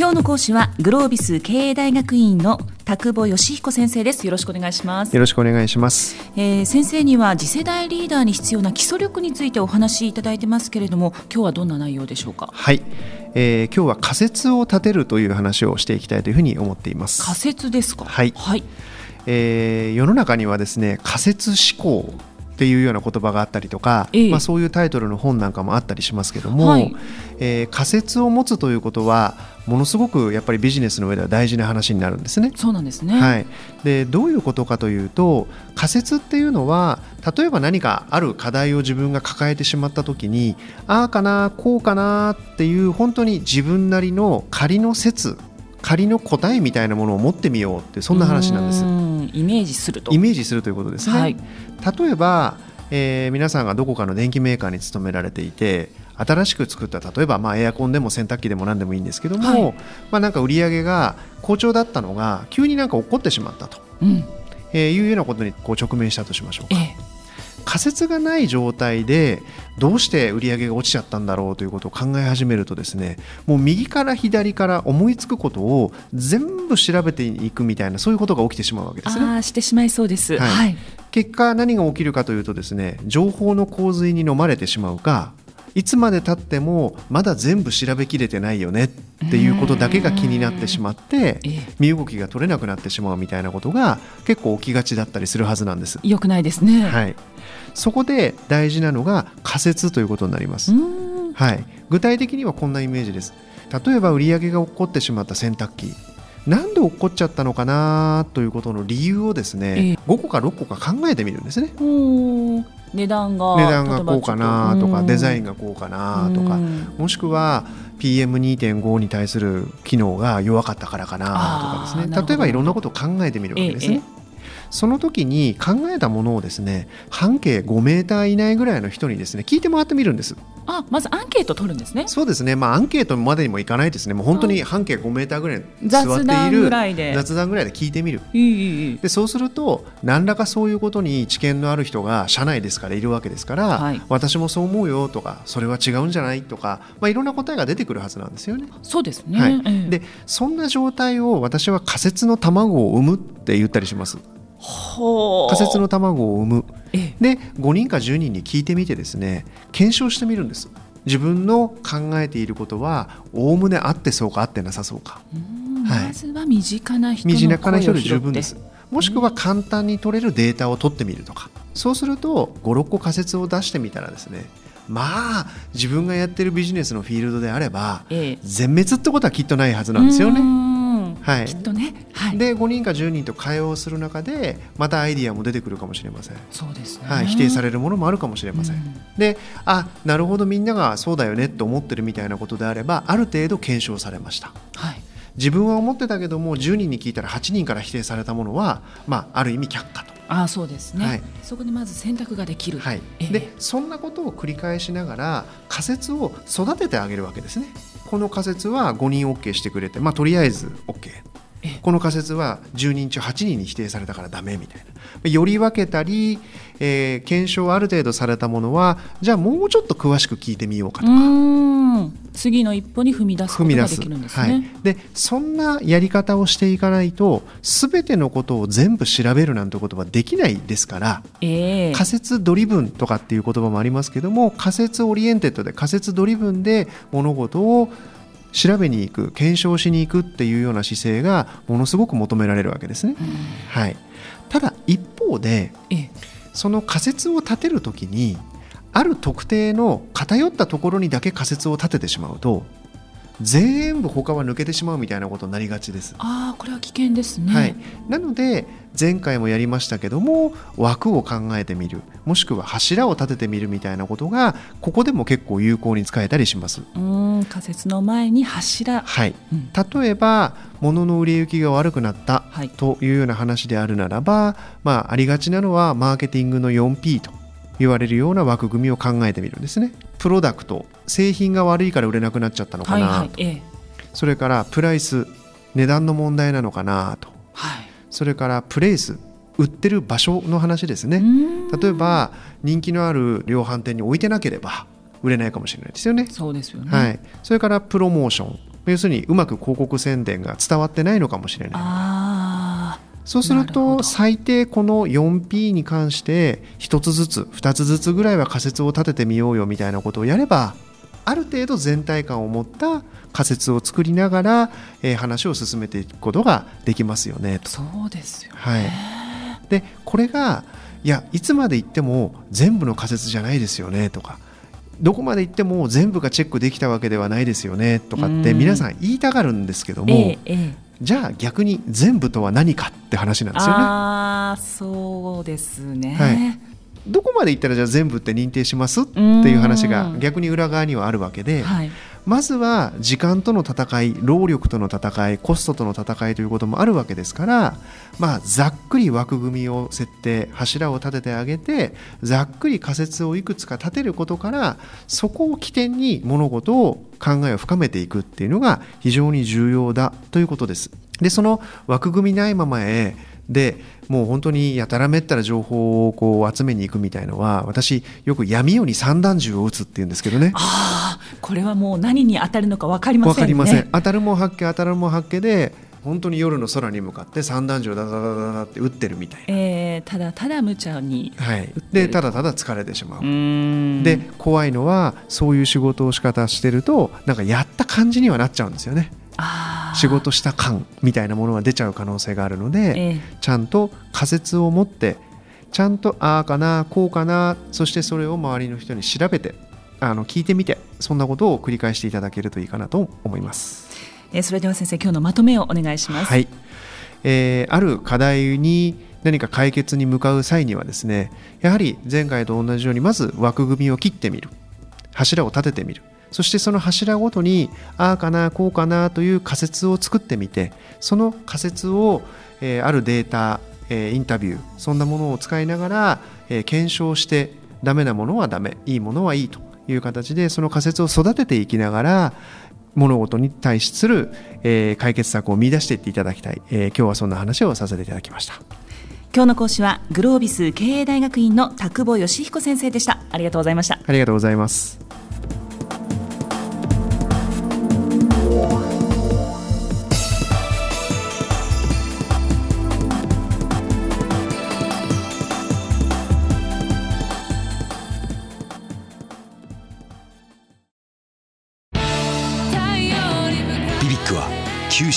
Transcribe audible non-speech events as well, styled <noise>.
今日の講師はグロービス経営大学院の田久保義彦先生です。よろしくお願いします。よろしくお願いします、えー、先生には次世代リーダーに必要な基礎力についてお話しいただいてますけれども今日はどんな内容でしょうか？はい、えー、今日は仮説を立てるという話をしていきたいというふうに思っています。仮説ですか？はい、はい、えー、世の中にはですね仮説思考っていうような言葉があったりとか、ええ、まあ、そういうタイトルの本なんかもあったりしますけども、はい、えー、仮説を持つということはものすごくやっぱりビジネスの上では大事な話になるんですね。そうなんですね、はい、でどういうことかというと仮説っていうのは例えば何かある課題を自分が抱えてしまった時にああかなこうかなっていう本当に自分なりの仮の説仮の答えみたいなものを持ってみようってそんな話なんです。イメージすると。イメージするということですね。はい、例えば、えー、皆さんがどこかの電機メーカーに勤められていて新しく作った例えばまあエアコンでも洗濯機でも何でもいいんですけども、はい、まあ、なんか売り上げが好調だったのが急になんか起こってしまったと、うん。えー、いうようなことにこう直面したとしましょうか。ええ仮説がない状態でどうして売り上げが落ちちゃったんだろうということを考え始めるとですねもう右から左から思いつくことを全部調べていくみたいなそういうことが起きてしまうわけですね。あしてしまいそうです、はい、はい、結果何が起きるかというとですね情報の洪水に飲まれてしまうかいつまでたってもまだ全部調べきれてないよねっていうことだけが気になってしまって身動きが取れなくなってしまうみたいなことが結構起きがちだったりするはずなんです。よくないですね、はい、そこで大事なのが仮説ということになります。はい、具体的にはこんなイメージです。例えば売り上げが起こってしまった洗濯機。なんで起こっちゃったのかなということの理由をですね、え5個か6個か考えてみるんですね。値段が値段がこうかなとか、デザインがこうかなとか、もしくは PM2.5 に対する機能が弱かったからかなとかですね。例えばいろんなことを考えてみるわけですね。ええその時に考えたものをですね半径5メーター以内ぐらいの人にですね聞いてもらってみるんです。あまずアンケート取るんですね。そうですね、まあ、アンケートまでにもいかないですね、もう本当に半径5メーターぐらい座っている雑談ぐらいで聞いてみる、でそうすると、何らかそういうことに知見のある人が社内ですからいるわけですから、はい、私もそう思うよとか、それは違うんじゃないとか、まあ、いろんな答えが出てくるはずなんですよね。そうですね、はい、でそんな状態を私は仮説の卵を産むって言ったりします。仮説の卵を産む。で5人か10人に聞いてみてですね検証してみるんです。自分の考えていることはおおむね合ってそうか合ってなさそうか、はい、まずは身近な人身近な人で十分です。もしくは簡単に取れるデータを取ってみるとか。そうすると56個仮説を出してみたらですねまあ自分がやってるビジネスのフィールドであれば、全滅ってことはきっとないはずなんですよね。はい、きっとね、はい、で5人か10人と会話をする中でまたアイディアも出てくるかもしれません。そうですね、はい、否定されるものもあるかもしれません、うん、であなるほどみんながそうだよねと思ってるみたいなことであればある程度検証されました、はい、自分は思ってたけども10人に聞いたら8人から否定されたものは、まあ、ある意味却下と。あそうですね、はい、そこでまず選択ができる、はい。えー、でそんなことを繰り返しながら仮説を育ててあげるわけですねこの仮説は5人 OK してくれて、まあ、とりあえず OK <laughs> この仮説は10人中8人に否定されたからダメみたいな。より分けたり、えー、検証ある程度されたものはじゃあもうちょっと詳しく聞いてみようかとか。次の一歩に踏み出すことができるんですね、はい、でそんなやり方をしていかないと全てのことを全部調べるなんてことはできないですから、えー、仮説ドリブンとかっていう言葉もありますけども仮説オリエンテッドで仮説ドリブンで物事を調べに行く検証しに行くっていうような姿勢がものすごく求められるわけですね。はい、ただ一方でその仮説を立てる時にある特定の偏ったところにだけ仮説を立ててしまうと全部他は抜けてしまうみたいなことになりがちです。ああこれは危険ですね、はい、なので前回もやりましたけども枠を考えてみる。もしくは柱を立ててみるみたいなことがここでも結構有効に使えたりします。うん仮説の前に柱、はい、うん、例えば物の売れ行きが悪くなったというような話であるならば、まあ、ありがちなのはマーケティングの 4P と言われるような枠組みを考えてみるんですね。プロダクト製品が悪いから売れなくなっちゃったのかな、はいはいええ、それからプライス値段の問題なのかなと、はい、それからプレイス売ってる場所の話ですね。例えば人気のある量販店に置いてなければ売れないかもしれないですよね。そうですよね、はい、それからプロモーション。要するにうまく広告宣伝が伝わってないのかもしれない。そうすると最低この 4P に関して1つずつ2つずつぐらいは仮説を立ててみようよみたいなことをやればある程度全体感を持った仮説を作りながら、えー、話を進めていくことができますよねと。そうですよ、ね、はい、でこれがいやいつまで言っても全部の仮説じゃないですよねとか。どこまで行っても全部がチェックできたわけではないですよねとかって皆さん言いたがるんですけども、ええ、じゃあ逆に全部とは何かって話なんですよね。あそうですね、はい、どこまで行ったらじゃあ全部って認定しますっていう話が逆に裏側にはあるわけで、はい、まずは時間との戦い労力との戦いコストとの戦いということもあるわけですから、まあ、ざっくり枠組みを設定柱を立ててあげてざっくり仮説をいくつか立てることからそこを起点に物事を考えを深めていくっていうのが非常に重要だということです。でその枠組みないままへでもう本当にやたらめったら情報をこう集めに行くみたいのは私よく闇夜に散弾銃を撃つっていうんですけどね。ああこれはもう何に当たるのか分かりませんね。分かりません。当たるも発見当たるも発見で本当に夜の空に向かって散弾銃をダダダダダって撃ってるみたいな、えー、ただただ無茶にはい、でただただ疲れてしまう。で怖いのはそういう仕事を仕方してるとなんかやった感じにはなっちゃうんですよね。仕事した感みたいなものが出ちゃう可能性があるので、ええ、ちゃんと仮説を持ってちゃんとああかなこうかなそしてそれを周りの人に調べてあの聞いてみてそんなことを繰り返していただけるといいかなと思います。えー、それでは先生今日のまとめをお願いします。はい、えー、ある課題に何か解決に向かう際にはですねやはり前回と同じようにまず枠組みを切ってみる。柱を立ててみる。そしてその柱ごとにああかなこうかなという仮説を作ってみてその仮説を、えー、あるデータ、えー、インタビューそんなものを使いながら、えー、検証してダメなものはダメいいものはいいという形でその仮説を育てていきながら物事に対する、えー、解決策を見出していっていただきたい、えー、今日はそんな話をさせていただきました。今日の講師はグロービス経営大学院の田久保義彦先生でした。ありがとうございました。ありがとうございます